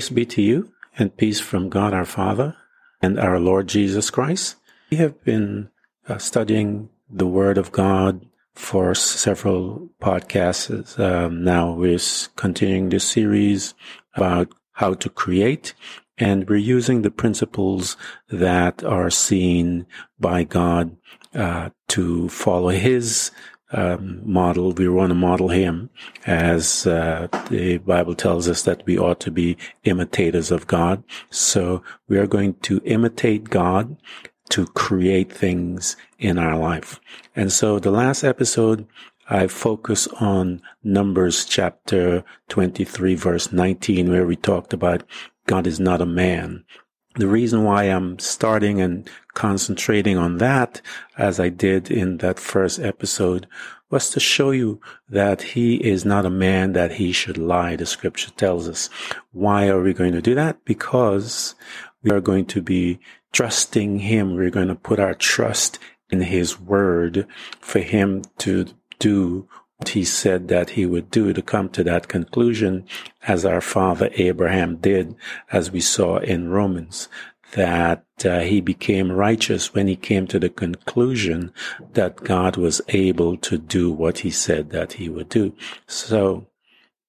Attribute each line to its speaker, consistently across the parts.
Speaker 1: Grace be to you and peace from God our Father and our Lord Jesus Christ. We have been uh, studying the Word of God for several podcasts. Um, now we're continuing this series about how to create, and we're using the principles that are seen by God uh, to follow His um, model. We want to model Him as uh, the Bible tells us that we ought to be imitators of God. So we are going to imitate God to create things in our life. And so the last episode, I focus on Numbers chapter 23 verse 19, where we talked about God is not a man. The reason why I'm starting and concentrating on that, as I did in that first episode, was to show you that he is not a man that he should lie, the scripture tells us. Why are we going to do that? Because we are going to be trusting him. We're going to put our trust in his word for him to do he said that he would do to come to that conclusion as our father Abraham did, as we saw in Romans, that uh, he became righteous when he came to the conclusion that God was able to do what he said that he would do. So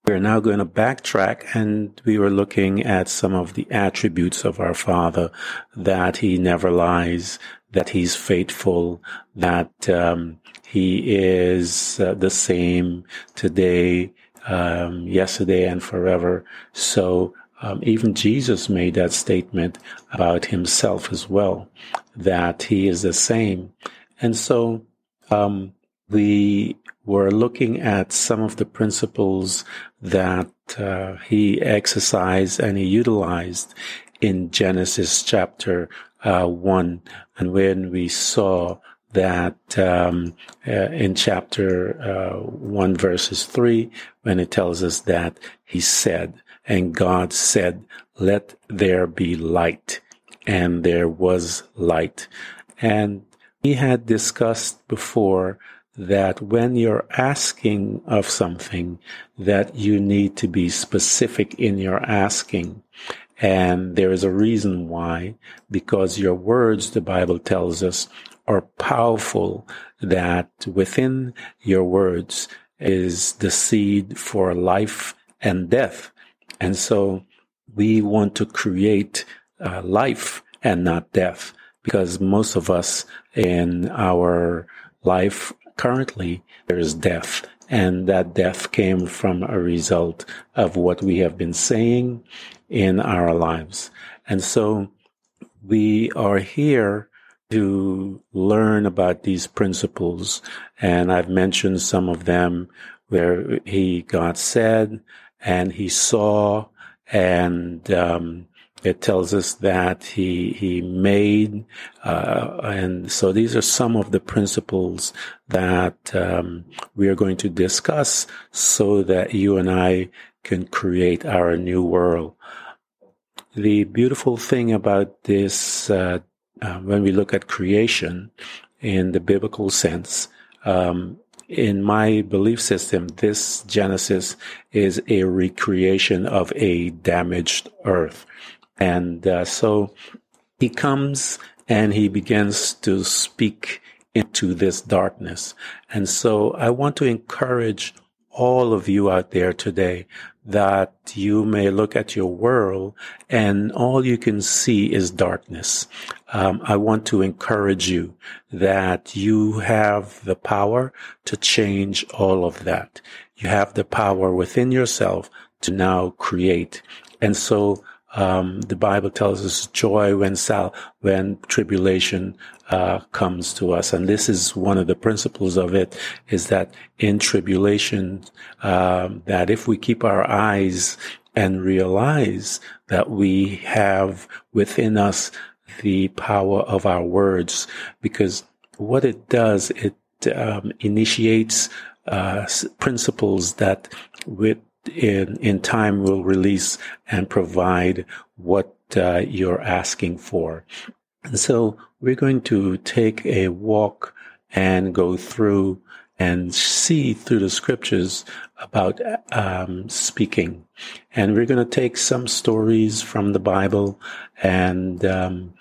Speaker 1: we're now going to backtrack and we were looking at some of the attributes of our Father that He never lies, that He's faithful, that um, He is uh, the same today, um, yesterday, and forever. So um, even Jesus made that statement about Himself as well, that He is the same. And so um, we were looking at some of the principles that uh, he exercised and he utilized in Genesis chapter uh, 1. And when we saw that um, uh, in chapter uh, 1, verses 3, when it tells us that he said, and God said, Let there be light. And there was light. And we had discussed before that when you're asking of something that you need to be specific in your asking and there is a reason why because your words the bible tells us are powerful that within your words is the seed for life and death and so we want to create uh, life and not death because most of us in our life currently there is death. And that death came from a result of what we have been saying in our lives. And so we are here to learn about these principles. And I've mentioned some of them where he, God said, and he saw, and, um, it tells us that he he made, uh, and so these are some of the principles that um, we are going to discuss, so that you and I can create our new world. The beautiful thing about this, uh, uh, when we look at creation in the biblical sense, um, in my belief system, this Genesis is a recreation of a damaged earth. And uh, so he comes and he begins to speak into this darkness. And so I want to encourage all of you out there today that you may look at your world and all you can see is darkness. Um, I want to encourage you that you have the power to change all of that. You have the power within yourself to now create. And so um, the Bible tells us joy when sal- when tribulation uh, comes to us, and this is one of the principles of it: is that in tribulation, um, that if we keep our eyes and realize that we have within us the power of our words, because what it does, it um, initiates uh, principles that with in, in time will release and provide what uh, you're asking for. And so we're going to take a walk and go through and see through the scriptures about um, speaking. And we're going to take some stories from the Bible and um,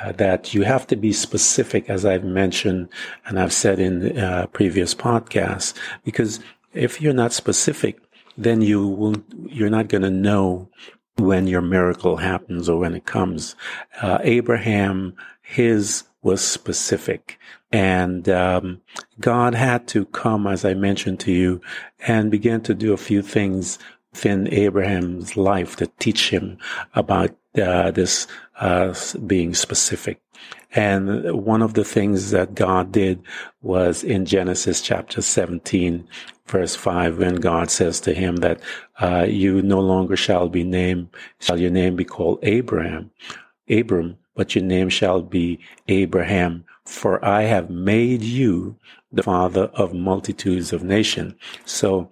Speaker 1: uh, that you have to be specific, as I've mentioned and I've said in uh, previous podcasts, because if you're not specific, then you will, you're not going to know when your miracle happens or when it comes. Uh, Abraham, his was specific. And um, God had to come, as I mentioned to you, and begin to do a few things within Abraham's life to teach him about uh, this uh, being specific. And one of the things that God did was in Genesis chapter 17, verse 5, when God says to him that uh, you no longer shall be named, shall your name be called Abraham, Abram, but your name shall be Abraham, for I have made you the father of multitudes of nations. So,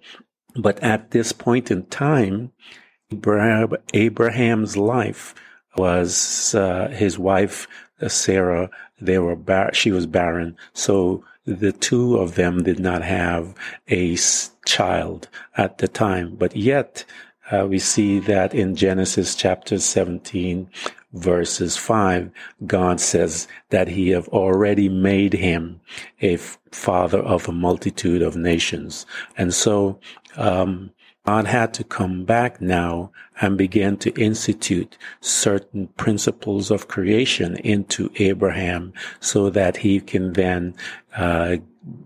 Speaker 1: but at this point in time, Abraham's life was uh, his wife uh, Sarah. They were bar- she was barren, so the two of them did not have a child at the time. But yet, uh, we see that in Genesis chapter 17, verses 5, God says that he have already made him a father of a multitude of nations. And so, um, God had to come back now and begin to institute certain principles of creation into Abraham so that he can then uh,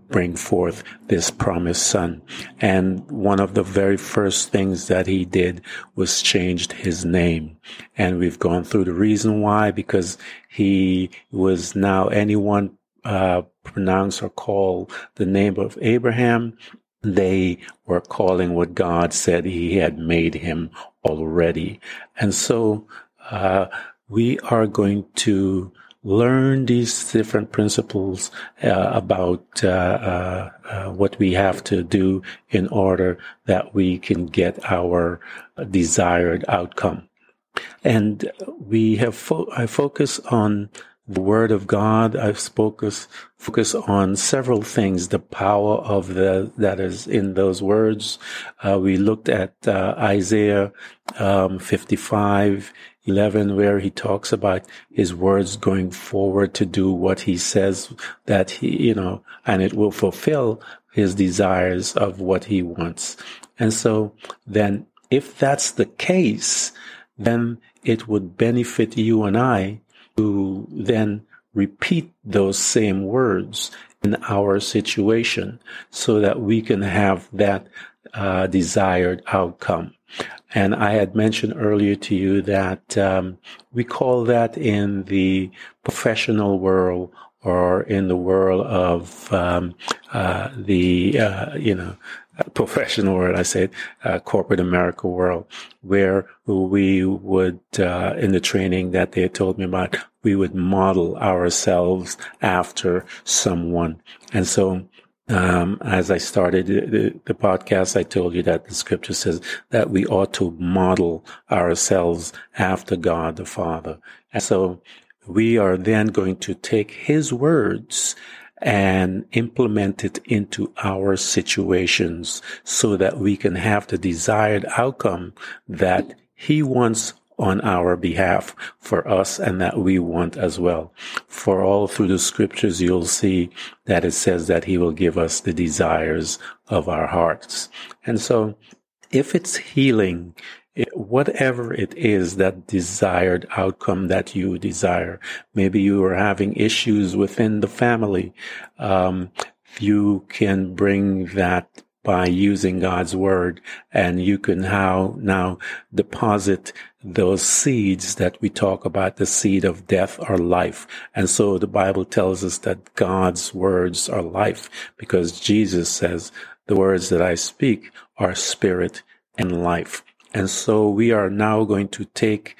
Speaker 1: bring forth this promised son. And one of the very first things that he did was changed his name. And we've gone through the reason why, because he was now anyone uh, pronounce or call the name of Abraham they were calling what God said He had made him already. And so uh, we are going to learn these different principles uh, about uh, uh, uh what we have to do in order that we can get our desired outcome. And we have fo- I focus on the Word of God. I've focus focus on several things. The power of the that is in those words. Uh, we looked at uh, Isaiah um, 55. 11 where he talks about his words going forward to do what he says that he you know and it will fulfill his desires of what he wants and so then if that's the case then it would benefit you and I to then repeat those same words in our situation so that we can have that uh, desired outcome. And I had mentioned earlier to you that um, we call that in the professional world or in the world of um, uh, the uh, you know professional world, I said, uh, corporate America world, where we would, uh, in the training that they told me about, we would model ourselves after someone. And so, um, as I started the, the, podcast, I told you that the scripture says that we ought to model ourselves after God the Father. And so we are then going to take his words and implement it into our situations so that we can have the desired outcome that he wants on our behalf for us and that we want as well. For all through the scriptures, you'll see that it says that he will give us the desires of our hearts. And so if it's healing, whatever it is that desired outcome that you desire. Maybe you are having issues within the family. Um, you can bring that by using God's word and you can how now deposit those seeds that we talk about, the seed of death or life. And so the Bible tells us that God's words are life because Jesus says the words that I speak are spirit and life. And so we are now going to take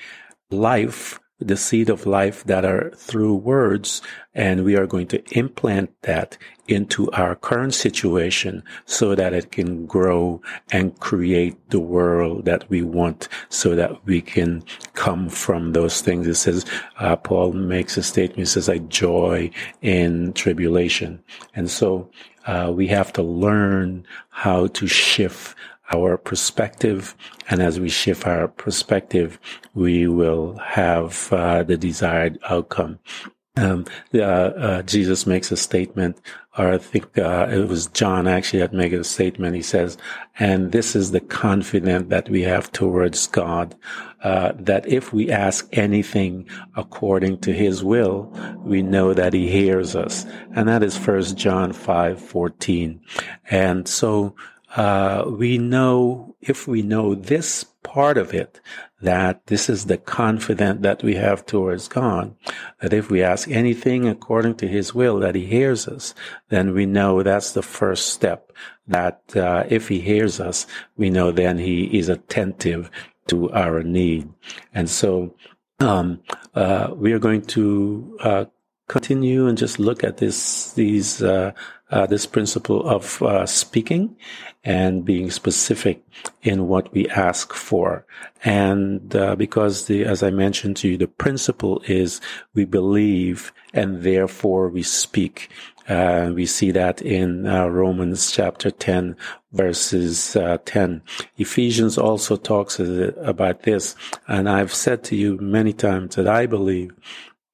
Speaker 1: life, the seed of life that are through words, and we are going to implant that into our current situation so that it can grow and create the world that we want so that we can come from those things. It says, uh, Paul makes a statement, he says, I joy in tribulation. And so, uh, we have to learn how to shift our perspective. And as we shift our perspective, we will have uh, the desired outcome. Um, uh, uh, Jesus makes a statement, or I think uh, it was John actually that made a statement. He says, "And this is the confidence that we have towards God, uh, that if we ask anything according to His will, we know that He hears us." And that is First John five fourteen. And so uh, we know, if we know this part of it, that this is the confidence that we have towards God, that if we ask anything according to His will, that He hears us, then we know that's the first step. That uh, if He hears us, we know then He is attentive to our need. And so um, uh, we are going to uh, continue and just look at this these uh, this principle of uh, speaking and being specific in what we ask for. And uh, because the, as I mentioned to you, the principle is we believe and therefore we speak. Uh, we see that in uh, Romans chapter 10 verses uh, 10. Ephesians also talks about this. And I've said to you many times that I believe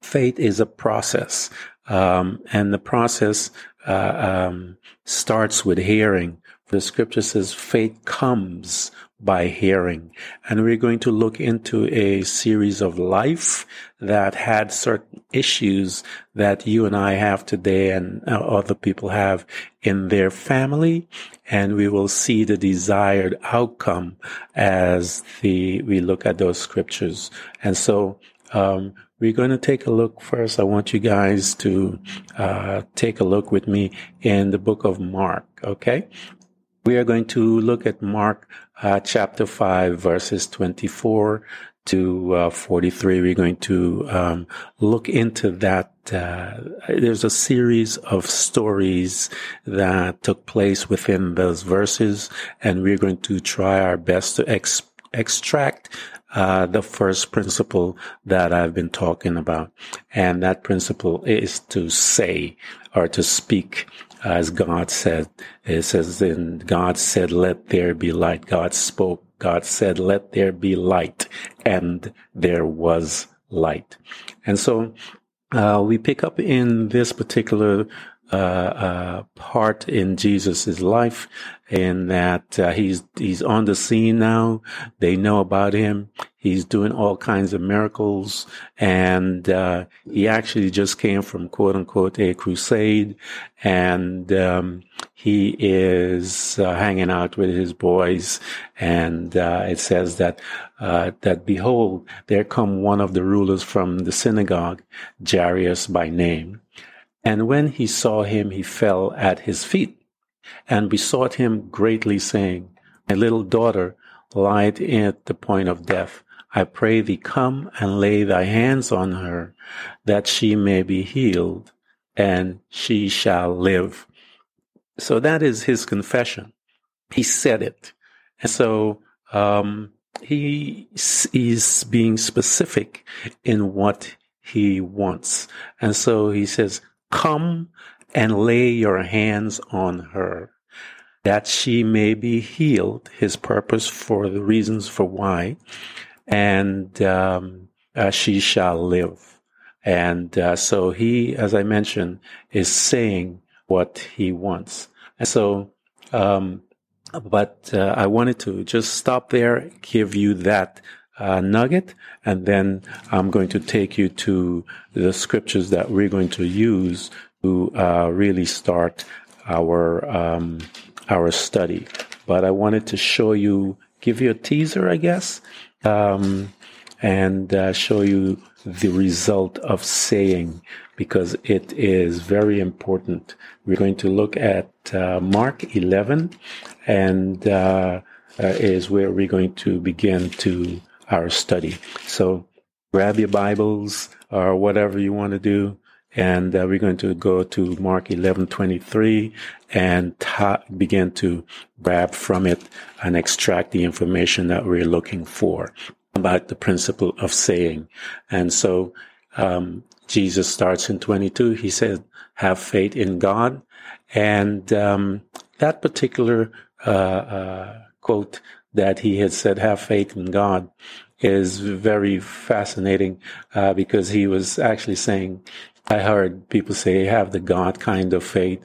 Speaker 1: faith is a process. Um, and the process uh, um, starts with hearing. The scripture says faith comes by hearing. And we're going to look into a series of life that had certain issues that you and I have today and uh, other people have in their family. And we will see the desired outcome as the, we look at those scriptures. And so, um, we're going to take a look first. I want you guys to uh, take a look with me in the book of Mark. Okay. We are going to look at Mark uh, chapter 5, verses 24 to uh, 43. We're going to um, look into that. Uh, there's a series of stories that took place within those verses, and we're going to try our best to ex- extract uh, the first principle that I've been talking about. And that principle is to say or to speak as God said. It says in God said, let there be light. God spoke. God said, let there be light. And there was light. And so, uh, we pick up in this particular part in Jesus's life in that uh, he's he's on the scene now. They know about him. He's doing all kinds of miracles, and uh, he actually just came from quote unquote a crusade, and um, he is uh, hanging out with his boys, and uh, it says that uh, that behold, there come one of the rulers from the synagogue, Jairus by name, and when he saw him, he fell at his feet and besought him greatly, saying, My little daughter lieth at the point of death. I pray thee come and lay thy hands on her, that she may be healed, and she shall live. So that is his confession. He said it. And so um, he is being specific in what he wants. And so he says, Come and lay your hands on her that she may be healed, his purpose for the reasons for why, and um, uh, she shall live. And uh, so he, as I mentioned, is saying what he wants. And so, um, but uh, I wanted to just stop there, give you that uh, nugget, and then I'm going to take you to the scriptures that we're going to use to uh, really start our um, our study. But I wanted to show you, give you a teaser, I guess, um, and uh, show you the result of saying because it is very important. We're going to look at uh, Mark 11 and uh, uh is where we're going to begin to our study. So grab your Bibles or whatever you want to do and uh, we're going to go to Mark 11:23 and ta- begin to grab from it and extract the information that we're looking for about the principle of saying. And so um, Jesus starts in 22. He said, "Have faith in God," and um, that particular uh, uh, quote that he had said, "Have faith in God." is very fascinating uh, because he was actually saying I heard people say have the God kind of faith,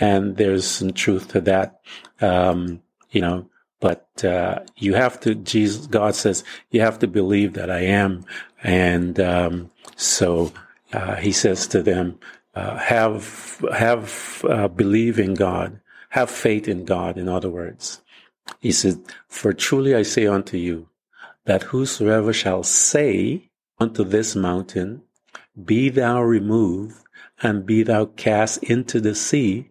Speaker 1: and there's some truth to that. Um, you know, but uh, you have to. Jesus, God says you have to believe that I am, and um, so uh, He says to them, uh, have have uh, believe in God, have faith in God. In other words, He said, "For truly I say unto you, that whosoever shall say unto this mountain." Be thou removed, and be thou cast into the sea,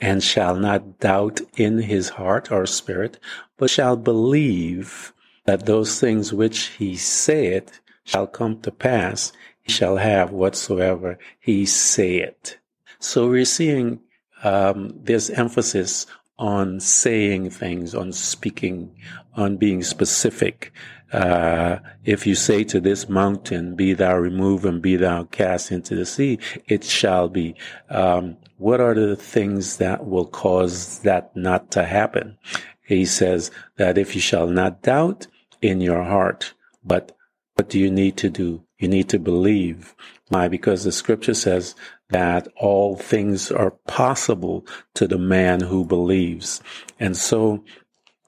Speaker 1: and shall not doubt in his heart or spirit, but shall believe that those things which he saith shall come to pass, he shall have whatsoever he saith. So we're seeing um, this emphasis on saying things, on speaking, on being specific, uh, if you say to this mountain, be thou removed and be thou cast into the sea, it shall be. Um, what are the things that will cause that not to happen? He says that if you shall not doubt in your heart, but what do you need to do? You need to believe. Why? Because the scripture says that all things are possible to the man who believes. And so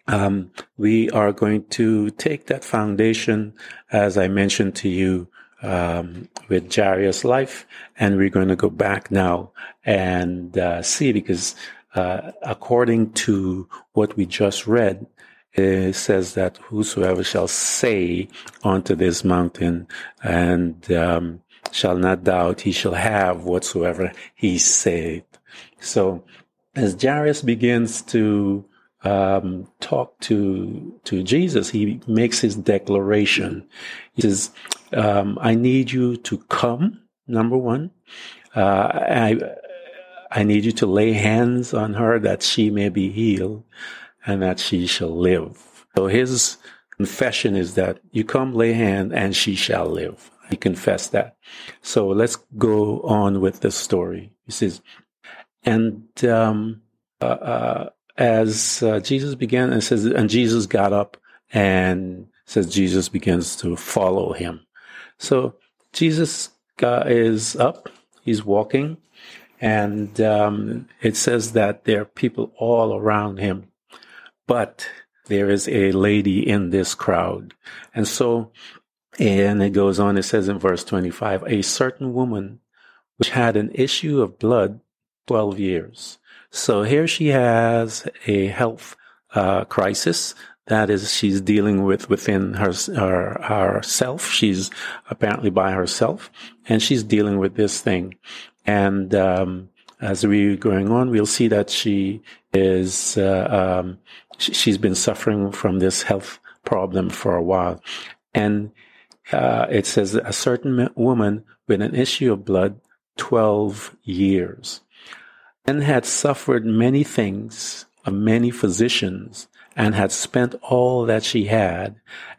Speaker 1: um, we are going to take that foundation, as I mentioned to you, um, with Jairus' life, and we're going to go back now and uh, see because uh, according to what we just read, it says that whosoever shall say unto this mountain and um, shall not doubt, he shall have whatsoever he said. So as Jairus begins to um, talk to to Jesus, he makes his declaration. He says, um, "I need you to come. Number one, uh, I I need you to lay hands on her that she may be healed, and that she shall live." So his confession is that you come, lay hand, and she shall live. He confessed that. So let's go on with the story. He says, and um, uh, uh, as uh, Jesus began and says, and Jesus got up and says Jesus begins to follow him. So Jesus is up, he's walking, and um, it says that there are people all around him, but there is a lady in this crowd. And so, and it goes on, it says in verse 25, a certain woman which had an issue of blood 12 years so here she has a health uh, crisis. That is, she's dealing with within her, her herself. She's apparently by herself, and she's dealing with this thing. And um, as we're going on, we'll see that she is uh, um, she's been suffering from this health problem for a while, and uh, it says a certain woman with an issue of blood, twelve years, and had suffered many things of many physicians, and had spent all that she had,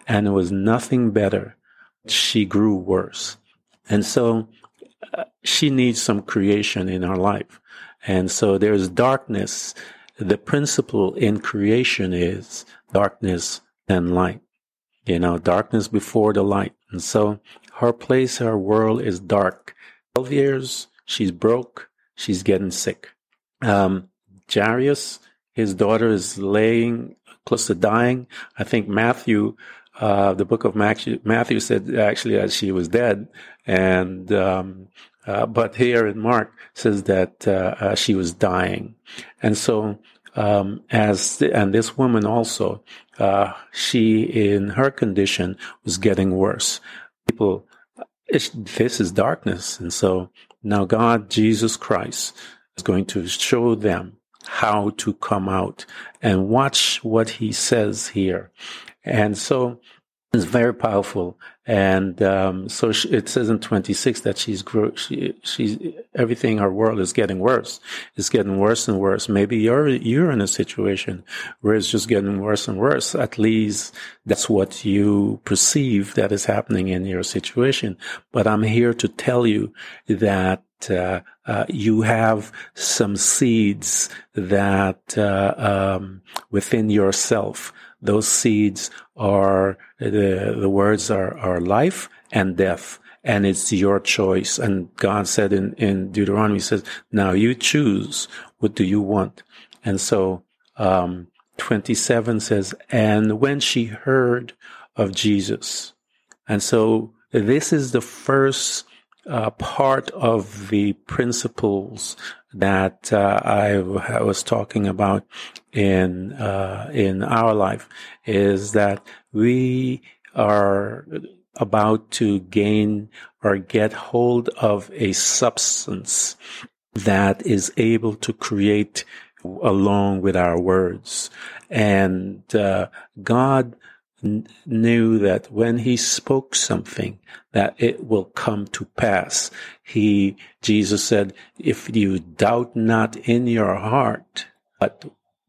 Speaker 1: and was nothing better. She grew worse, and so she needs some creation in her life. And so there's darkness. The principle in creation is darkness and light. You know, darkness before the light. And so her place, her world is dark. 12 years, she's broke, she's getting sick. Um, Jairus, his daughter is laying close to dying. I think Matthew uh, the book of Matthew, Matthew, said actually that she was dead, and um, uh, but here in Mark says that uh, uh she was dying, and so um, as and this woman also, uh, she in her condition was getting worse. People, this is darkness, and so now God, Jesus Christ, is going to show them how to come out and watch what he says here. And so it's very powerful. And um, so she, it says in 26 that she's she, she's everything her world is getting worse. It's getting worse and worse. Maybe you're you're in a situation where it's just getting worse and worse. At least that's what you perceive that is happening in your situation. But I'm here to tell you that uh, uh, you have some seeds that uh, um, within yourself those seeds are the the words are are life and death and it's your choice. And god said in in deuteronomy says now you choose what do you want. And so um 27 says and when she heard of jesus. And so this is the first uh, part of the principles that uh, I, I, was talking about in uh, in our life is that we are about to gain or get hold of a substance that is able to create along with our words. And uh, God knew that when he spoke something that it will come to pass. He jesus said if you doubt not in your heart but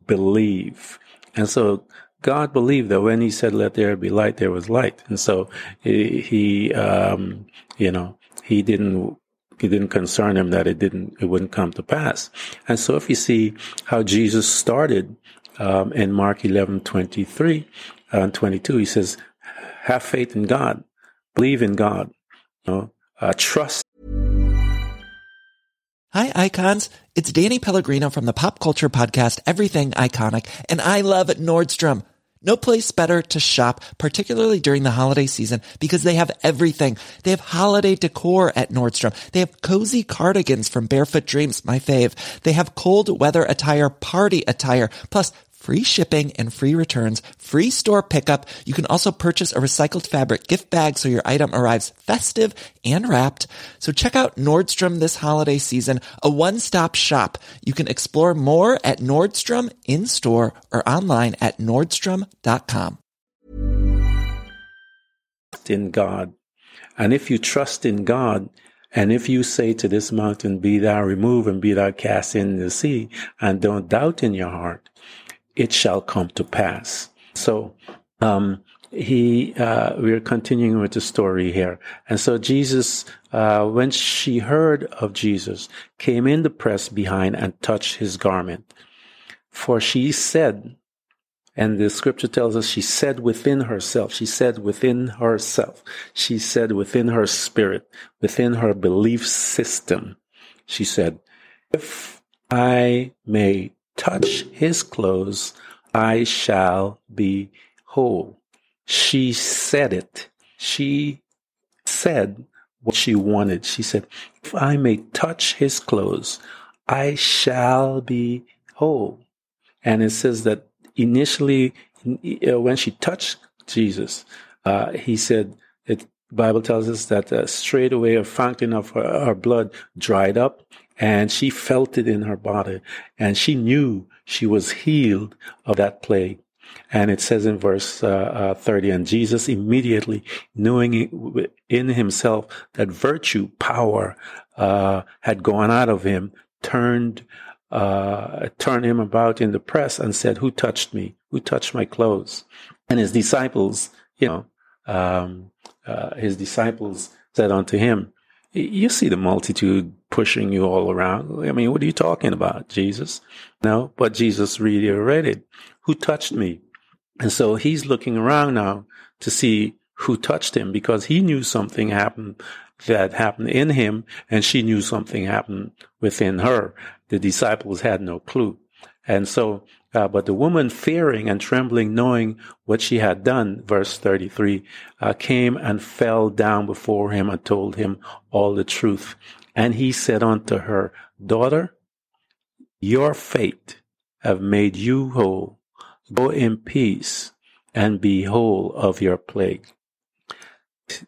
Speaker 1: believe. And so god believed that when he said let there be light there was light. And so he, um, you know he didn't it didn't concern him that it didn't it wouldn't come to pass. And so if you see how jesus started um, in mark 11 23 uh, 22, he says, have faith in God, believe in God, you know, uh, trust.
Speaker 2: Hi, icons. It's Danny Pellegrino from the pop culture podcast, Everything Iconic, and I love Nordstrom. No place better to shop, particularly during the holiday season, because they have everything. They have holiday decor at Nordstrom. They have cozy cardigans from Barefoot Dreams, my fave. They have cold weather attire, party attire, plus free shipping and free returns, free store pickup. You can also purchase a recycled fabric gift bag so your item arrives festive and wrapped. So check out Nordstrom this holiday season, a one-stop shop. You can explore more at Nordstrom in store or online at nordstrom.com.
Speaker 1: In God. And if you trust in God, and if you say to this mountain, be thou removed and be thou cast in the sea, and don't doubt in your heart, it shall come to pass. So, um, he, uh, we're continuing with the story here. And so Jesus, uh, when she heard of Jesus, came in the press behind and touched his garment. For she said, and the scripture tells us she said within herself, she said within herself, she said within her spirit, within her belief system, she said, if I may touch his clothes, I shall be whole. She said it. She said what she wanted. She said, If I may touch his clothes, I shall be whole. And it says that initially, uh, when she touched Jesus, uh, he said, it, Bible tells us that uh, straight away a fountain of her, her blood dried up and she felt it in her body and she knew she was healed of that plague. And it says in verse uh, uh, 30, and Jesus immediately knowing in himself that virtue, power, uh, had gone out of him, turned, uh, turned him about in the press and said, who touched me? Who touched my clothes? And his disciples, you know, um, uh, his disciples said unto him, you see the multitude pushing you all around. I mean, what are you talking about, Jesus? No, but Jesus reiterated, who touched me? And so he's looking around now to see who touched him because he knew something happened that happened in him and she knew something happened within her. The disciples had no clue. And so, uh, but the woman fearing and trembling, knowing what she had done, verse 33, uh, came and fell down before him and told him all the truth. And he said unto her, daughter, your fate have made you whole. Go in peace and be whole of your plague.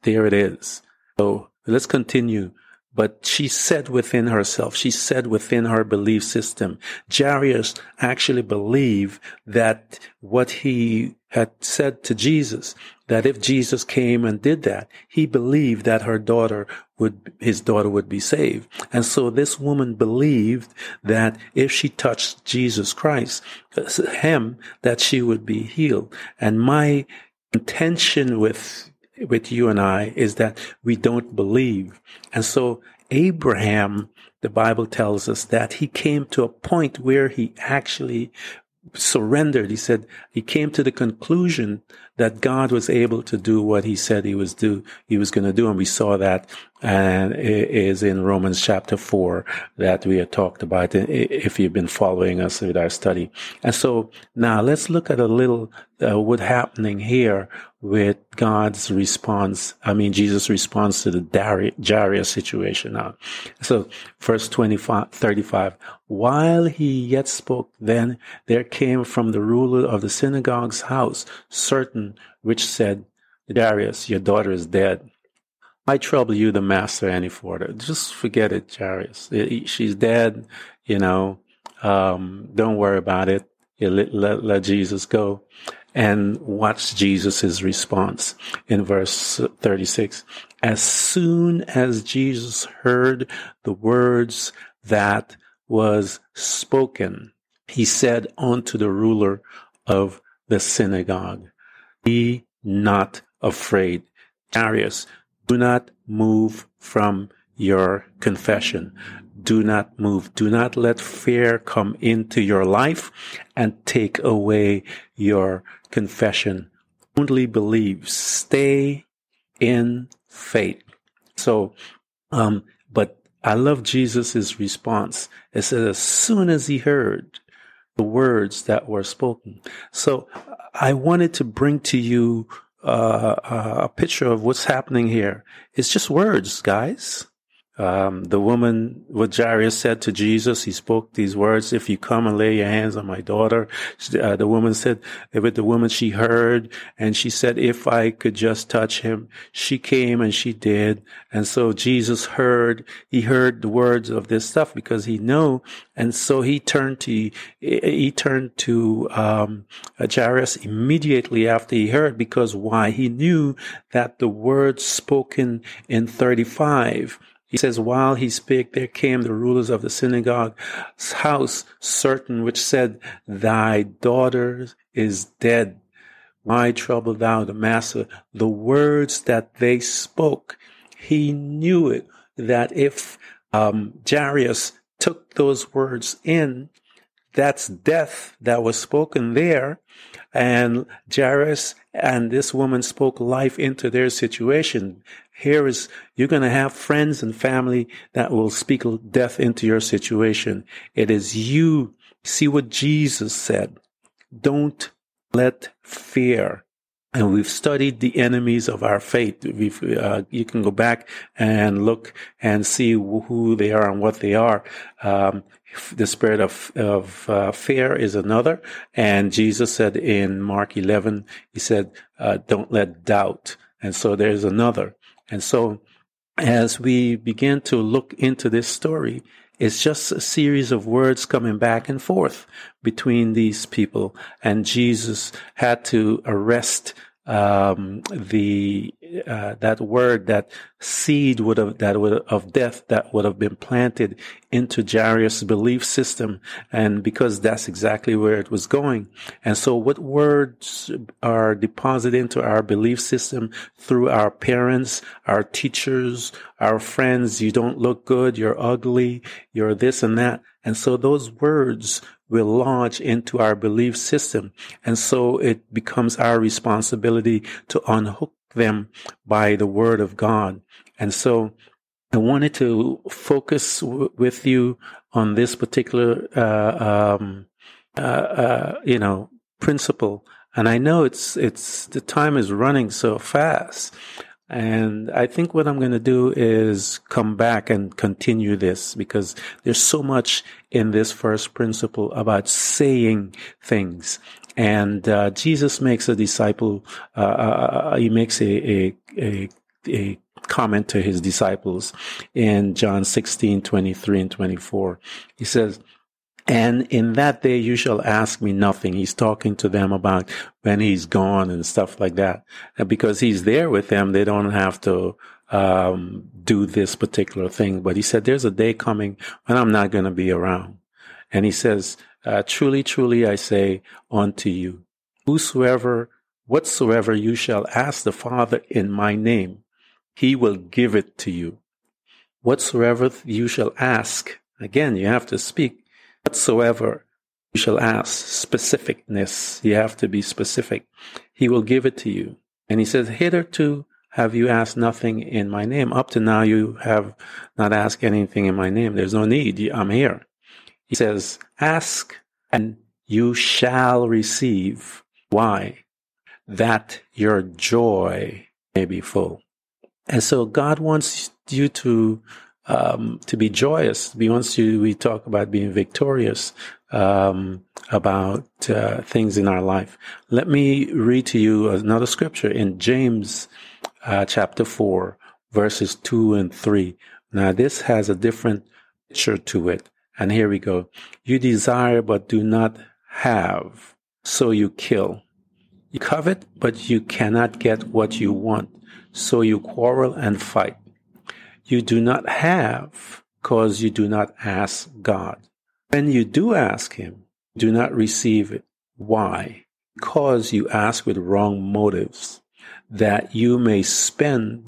Speaker 1: There it is. So let's continue. But she said within herself, she said within her belief system, Jairus actually believed that what he had said to Jesus, that if Jesus came and did that, he believed that her daughter would, his daughter would be saved. And so this woman believed that if she touched Jesus Christ, him, that she would be healed. And my intention with with you and I is that we don't believe. And so Abraham, the Bible tells us that he came to a point where he actually surrendered. He said he came to the conclusion that God was able to do what he said he was do he was going to do, and we saw that and it is in Romans chapter four that we had talked about if you've been following us with our study. And so now let's look at a little uh, what happening here with God's response. I mean, Jesus' response to the Jairus situation now. So verse 25, 35, while he yet spoke, then there came from the ruler of the synagogue's house certain which said, Jairus, your daughter is dead. I trouble you, the master, any further. Just forget it, Jairus. She's dead, you know. Um, don't worry about it. Let, let, let Jesus go and watch Jesus' response in verse 36. As soon as Jesus heard the words that was spoken, he said unto the ruler of the synagogue, be not afraid. Jairus, do not move from your confession. Do not move. Do not let fear come into your life and take away your confession. Only believe. Stay in faith. So, um, but I love Jesus' response. It says, as soon as he heard the words that were spoken. So I wanted to bring to you uh, a picture of what's happening here. It's just words, guys. Um, the woman, what Jairus said to Jesus, he spoke these words, if you come and lay your hands on my daughter. Uh, the woman said, with the woman she heard, and she said, if I could just touch him, she came and she did. And so Jesus heard, he heard the words of this stuff because he knew. And so he turned to, he turned to, um, Jairus immediately after he heard because why? He knew that the words spoken in 35 he says, while he spake, there came the rulers of the synagogue's house, certain which said, Thy daughter is dead. Why trouble thou the master? The words that they spoke, he knew it, that if um, Jairus took those words in, that's death that was spoken there. And Jairus and this woman spoke life into their situation. Here is, you're going to have friends and family that will speak death into your situation. It is you. See what Jesus said. Don't let fear and we've studied the enemies of our faith. Uh, you can go back and look and see who they are and what they are. Um, the spirit of, of uh, fear is another. And Jesus said in Mark 11, he said, uh, don't let doubt. And so there's another. And so as we begin to look into this story, it's just a series of words coming back and forth between these people. And Jesus had to arrest um, the uh, that word, that seed would have that would of death that would have been planted into Jairus' belief system, and because that's exactly where it was going. And so, what words are deposited into our belief system through our parents, our teachers, our friends? You don't look good. You're ugly. You're this and that. And so, those words will launch into our belief system. And so it becomes our responsibility to unhook them by the word of God. And so I wanted to focus w- with you on this particular, uh, um, uh, uh, you know, principle. And I know it's, it's, the time is running so fast. And I think what I'm going to do is come back and continue this because there's so much in this first principle about saying things. And uh, Jesus makes a disciple, uh, uh, uh he makes a, a, a, a comment to his disciples in John 16, 23 and 24. He says, and in that day you shall ask me nothing. He's talking to them about when he's gone and stuff like that. And because he's there with them, they don't have to um, do this particular thing. But he said, there's a day coming when I'm not going to be around. And he says, uh, truly, truly, I say unto you, whosoever, whatsoever you shall ask the Father in my name, he will give it to you. Whatsoever you shall ask, again, you have to speak whatsoever you shall ask, specificness. You have to be specific. He will give it to you. And he says, hitherto have you asked nothing in my name? Up to now you have not asked anything in my name. There's no need. I'm here. He says, ask and you shall receive. Why? That your joy may be full. And so God wants you to um, to be joyous. We want you. We talk about being victorious um, about uh, things in our life. Let me read to you another scripture in James uh, chapter four, verses two and three. Now this has a different picture to it, and here we go. You desire but do not have, so you kill. You covet, but you cannot get what you want, so you quarrel and fight. You do not have because you do not ask God. When you do ask Him, do not receive it. Why? Because you ask with wrong motives, that you may spend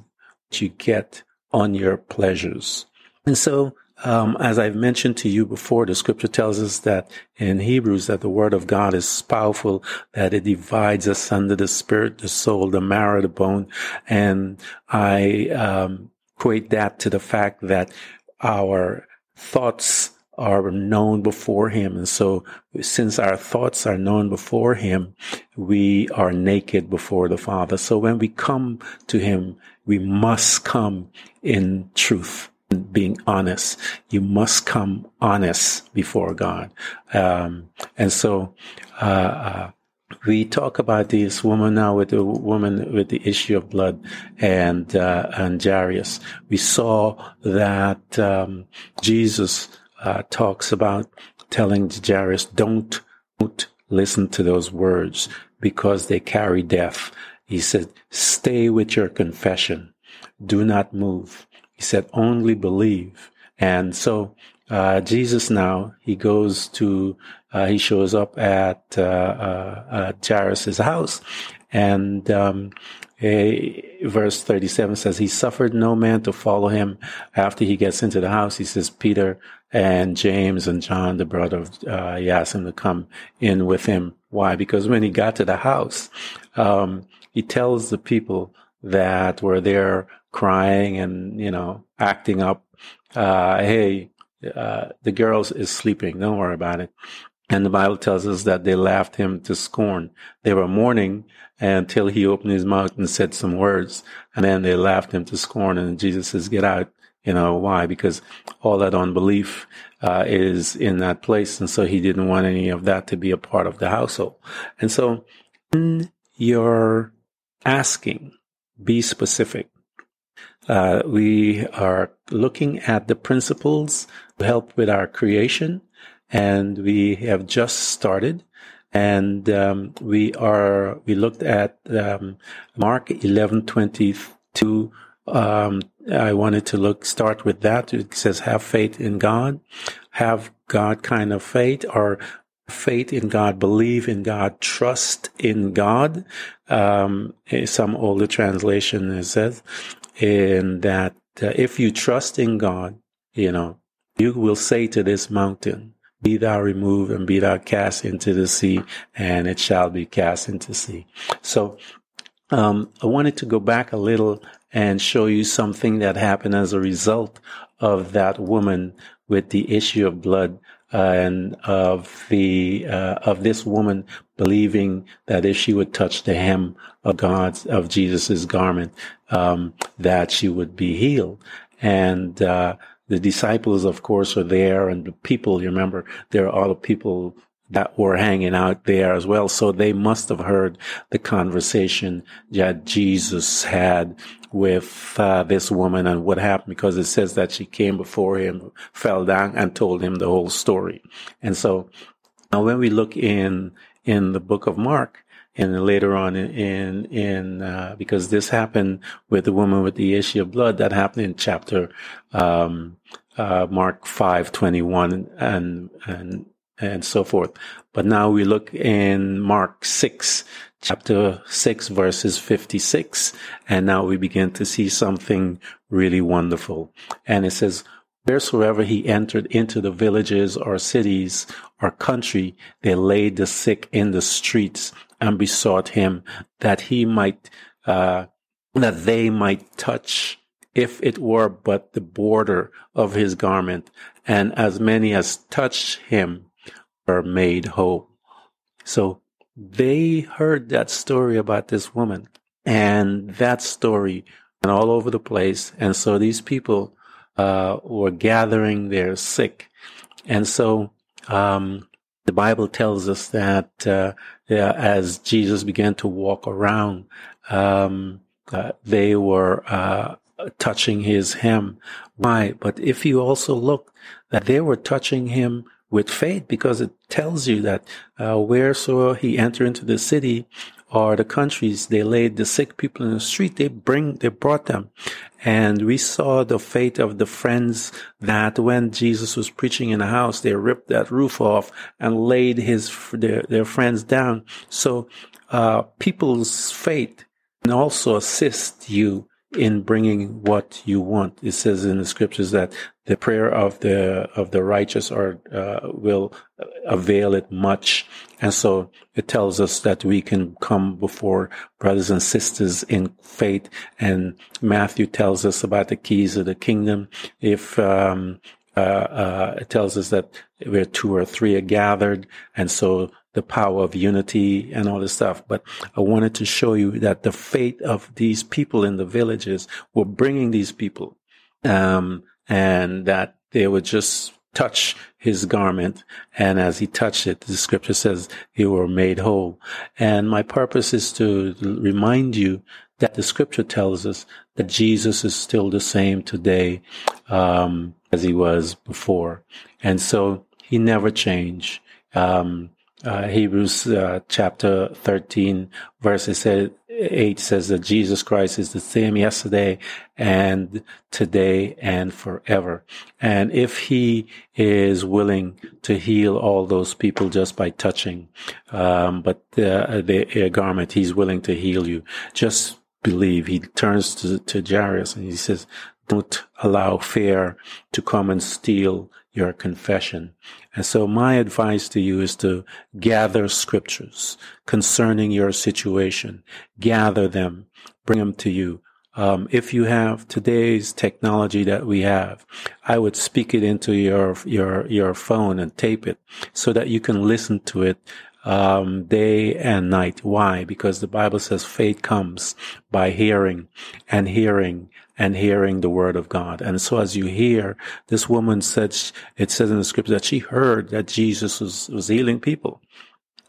Speaker 1: what you get on your pleasures. And so, um, as I've mentioned to you before, the scripture tells us that in Hebrews that the word of God is powerful, that it divides us under the spirit, the soul, the marrow, the bone. And I, um, equate that to the fact that our thoughts are known before him. And so since our thoughts are known before him, we are naked before the Father. So when we come to him, we must come in truth. Being honest, you must come honest before God, um, and so uh, uh, we talk about this woman now with the woman with the issue of blood and uh, and Jairus. We saw that um, Jesus uh, talks about telling Jairus, "Don't don't listen to those words because they carry death." He said, "Stay with your confession. Do not move." He said, "Only believe." And so uh, Jesus now he goes to uh, he shows up at uh, uh, Jairus's house, and um, a, verse 37 says he suffered no man to follow him after he gets into the house. He says peter and james and john the brother of uh, he asked him to come in with him. Why? Because when he got to the house um, he tells the people that were there crying and you know acting up uh, hey uh, the girls is sleeping don't worry about it and the Bible tells us that they laughed him to scorn. They were mourning until he opened his mouth and said some words. And then they laughed him to scorn. And Jesus says, get out. You know, why? Because all that unbelief uh, is in that place. And so he didn't want any of that to be a part of the household. And so in your asking, be specific. Uh, we are looking at the principles to help with our creation, and we have just started. And um, we are we looked at um, Mark eleven twenty two. Um, I wanted to look start with that. It says, "Have faith in God, have God kind of faith, or faith in God, believe in God, trust in God." Um, some older translation says, in that uh, if you trust in God, you know, you will say to this mountain, be thou removed and be thou cast into the sea, and it shall be cast into sea. So, um, I wanted to go back a little and show you something that happened as a result of that woman with the issue of blood uh, and of the uh, of this woman believing that if she would touch the hem of God's of Jesus's garment, um, that she would be healed. And uh, the disciples, of course, are there, and the people. You remember, there are all the people that were hanging out there as well. So they must have heard the conversation that Jesus had with uh, this woman and what happened because it says that she came before him, fell down and told him the whole story. And so now when we look in, in the book of Mark, and later on in in, uh, because this happened with the woman with the issue of blood that happened in chapter um, uh, Mark five twenty one and and and so forth. But now we look in Mark six chapter 6 verses 56 and now we begin to see something really wonderful and it says wheresoever he entered into the villages or cities or country they laid the sick in the streets and besought him that he might, uh, that they might touch, if it were but the border of his garment, and as many as touched him were made whole. So they heard that story about this woman, and that story went all over the place. And so these people uh, were gathering their sick, and so um, the Bible tells us that uh, as Jesus began to walk around, um, uh, they were uh, touching his hem. Why? But if you also look, that they were touching him with faith, because it tells you that uh, whereso he entered into the city, or the countries, they laid the sick people in the street. They bring, they brought them. And we saw the fate of the friends that when Jesus was preaching in the house, they ripped that roof off and laid his, their, their friends down. So, uh, people's faith can also assist you in bringing what you want. It says in the scriptures that the prayer of the of the righteous are uh, will avail it much, and so it tells us that we can come before brothers and sisters in faith. And Matthew tells us about the keys of the kingdom. If um, uh, uh, it tells us that where two or three are gathered, and so the power of unity and all this stuff. But I wanted to show you that the faith of these people in the villages were bringing these people, um, and that they would just touch his garment. And as he touched it, the scripture says they were made whole. And my purpose is to remind you that the scripture tells us that Jesus is still the same today, um, as he was before. And so he never changed. Um, uh, Hebrews uh, chapter 13, verse 8 says that Jesus Christ is the same yesterday and today and forever. And if he is willing to heal all those people just by touching, um, but the, the garment, he's willing to heal you. Just believe. He turns to, to Jairus and he says, don't allow fear to come and steal your confession. And so my advice to you is to gather scriptures concerning your situation. Gather them, bring them to you. Um, if you have today's technology that we have, I would speak it into your your your phone and tape it so that you can listen to it um, day and night. Why? Because the Bible says faith comes by hearing and hearing and hearing the word of God. And so as you hear, this woman said, it says in the scripture that she heard that Jesus was, was healing people.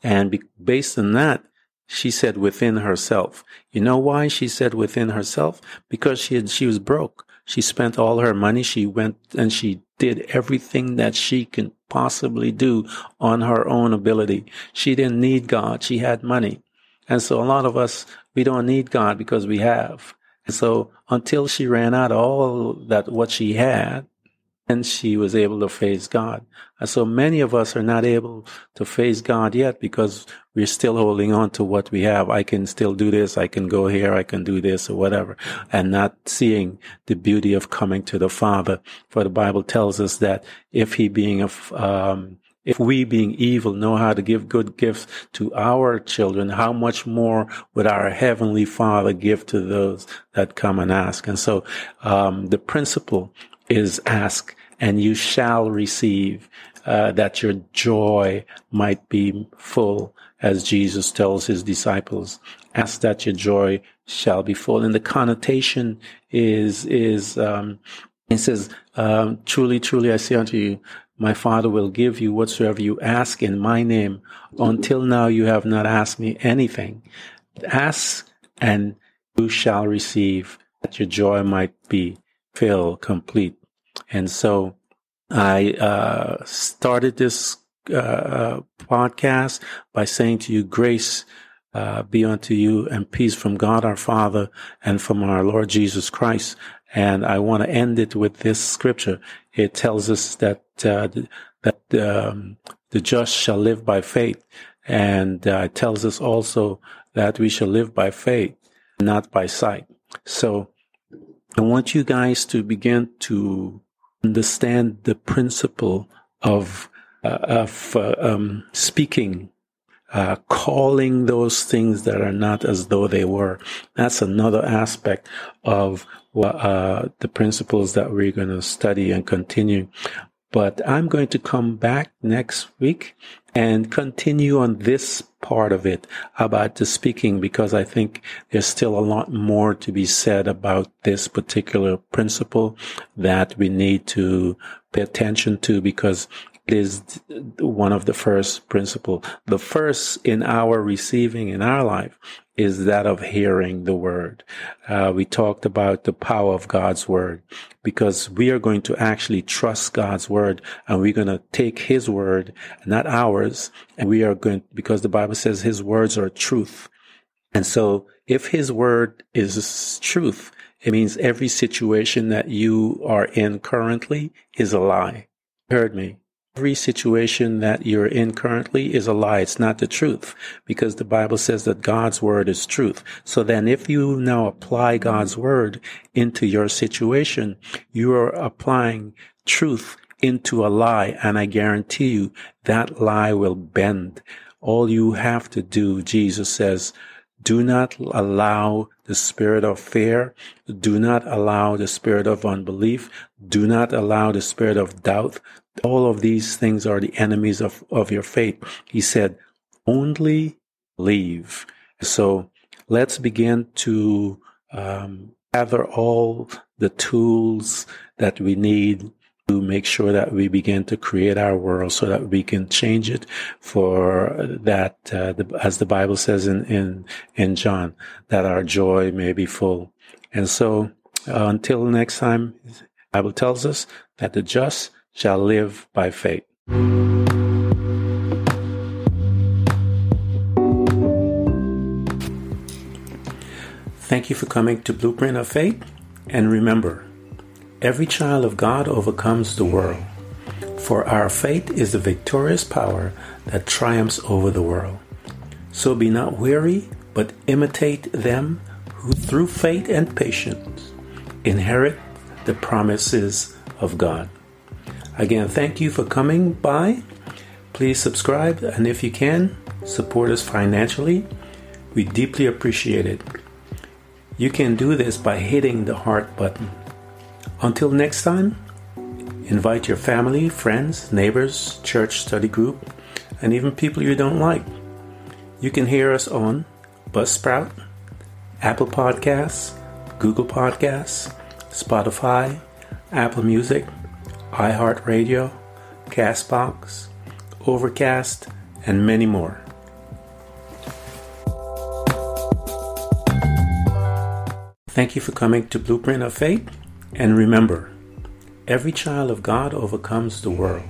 Speaker 1: And be, based on that, she said within herself. You know why she said within herself? Because she had, she was broke. She spent all her money. She went and she did everything that she can possibly do on her own ability. She didn't need God. She had money. And so a lot of us, we don't need God because we have. So until she ran out of all that what she had, and she was able to face God. And so many of us are not able to face God yet because we're still holding on to what we have. I can still do this. I can go here. I can do this or whatever and not seeing the beauty of coming to the Father. For the Bible tells us that if he being a, um, if we being evil know how to give good gifts to our children, how much more would our heavenly father give to those that come and ask? And so, um, the principle is ask and you shall receive, uh, that your joy might be full, as Jesus tells his disciples. Ask that your joy shall be full. And the connotation is, is, um, it says, um, truly, truly, I say unto you, my father will give you whatsoever you ask in my name. Until now, you have not asked me anything. Ask and you shall receive that your joy might be filled, complete. And so I uh, started this uh, podcast by saying to you, grace uh, be unto you and peace from God our Father and from our Lord Jesus Christ. And I want to end it with this scripture. It tells us that uh, that um, the just shall live by faith, and uh, it tells us also that we shall live by faith, not by sight. So I want you guys to begin to understand the principle of uh, of uh, um, speaking, uh, calling those things that are not as though they were. That's another aspect of uh, the principles that we're going to study and continue. But I'm going to come back next week and continue on this part of it about the speaking because I think there's still a lot more to be said about this particular principle that we need to pay attention to because is one of the first principle. The first in our receiving in our life is that of hearing the word. Uh, we talked about the power of God's word because we are going to actually trust God's word and we're going to take his word, not ours. And we are going, because the Bible says his words are truth. And so if his word is truth, it means every situation that you are in currently is a lie. Heard me every situation that you're in currently is a lie. It's not the truth because the Bible says that God's word is truth. So then if you now apply God's word into your situation, you are applying truth into a lie. And I guarantee you that lie will bend. All you have to do, Jesus says, do not allow the spirit of fear. Do not allow the spirit of unbelief. Do not allow the spirit of doubt all of these things are the enemies of, of your faith. He said, only leave. So let's begin to um, gather all the tools that we need to make sure that we begin to create our world so that we can change it for that, uh, the, as the Bible says in, in, in John, that our joy may be full. And so uh, until next time, Bible tells us that the just shall live by faith. Thank you for coming to Blueprint of Faith. And remember, every child of God overcomes the world. For our faith is the victorious power that triumphs over the world. So be not weary, but imitate them who through faith and patience inherit the promises of God. Again, thank you for coming by. Please subscribe, and if you can, support us financially. We deeply appreciate it. You can do this by hitting the heart button. Until next time, invite your family, friends, neighbors, church study group, and even people you don't like. You can hear us on Buzzsprout, Apple Podcasts, Google Podcasts, Spotify, Apple Music, iHeartRadio, Castbox, Overcast, and many more. Thank you for coming to Blueprint of Faith, and remember, every child of God overcomes the world,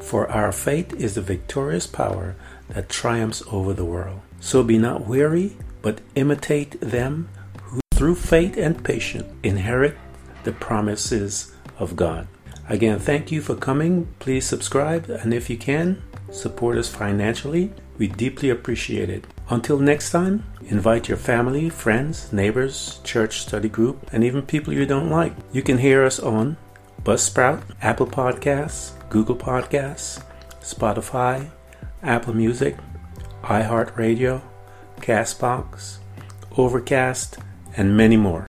Speaker 1: for our faith is the victorious power that triumphs over the world. So be not weary, but imitate them who through faith and patience inherit the promises of God. Again, thank you for coming. Please subscribe, and if you can, support us financially. We deeply appreciate it. Until next time, invite your family, friends, neighbors, church study group, and even people you don't like. You can hear us on Buzzsprout, Apple Podcasts, Google Podcasts, Spotify, Apple Music, iHeartRadio, Castbox, Overcast, and many more.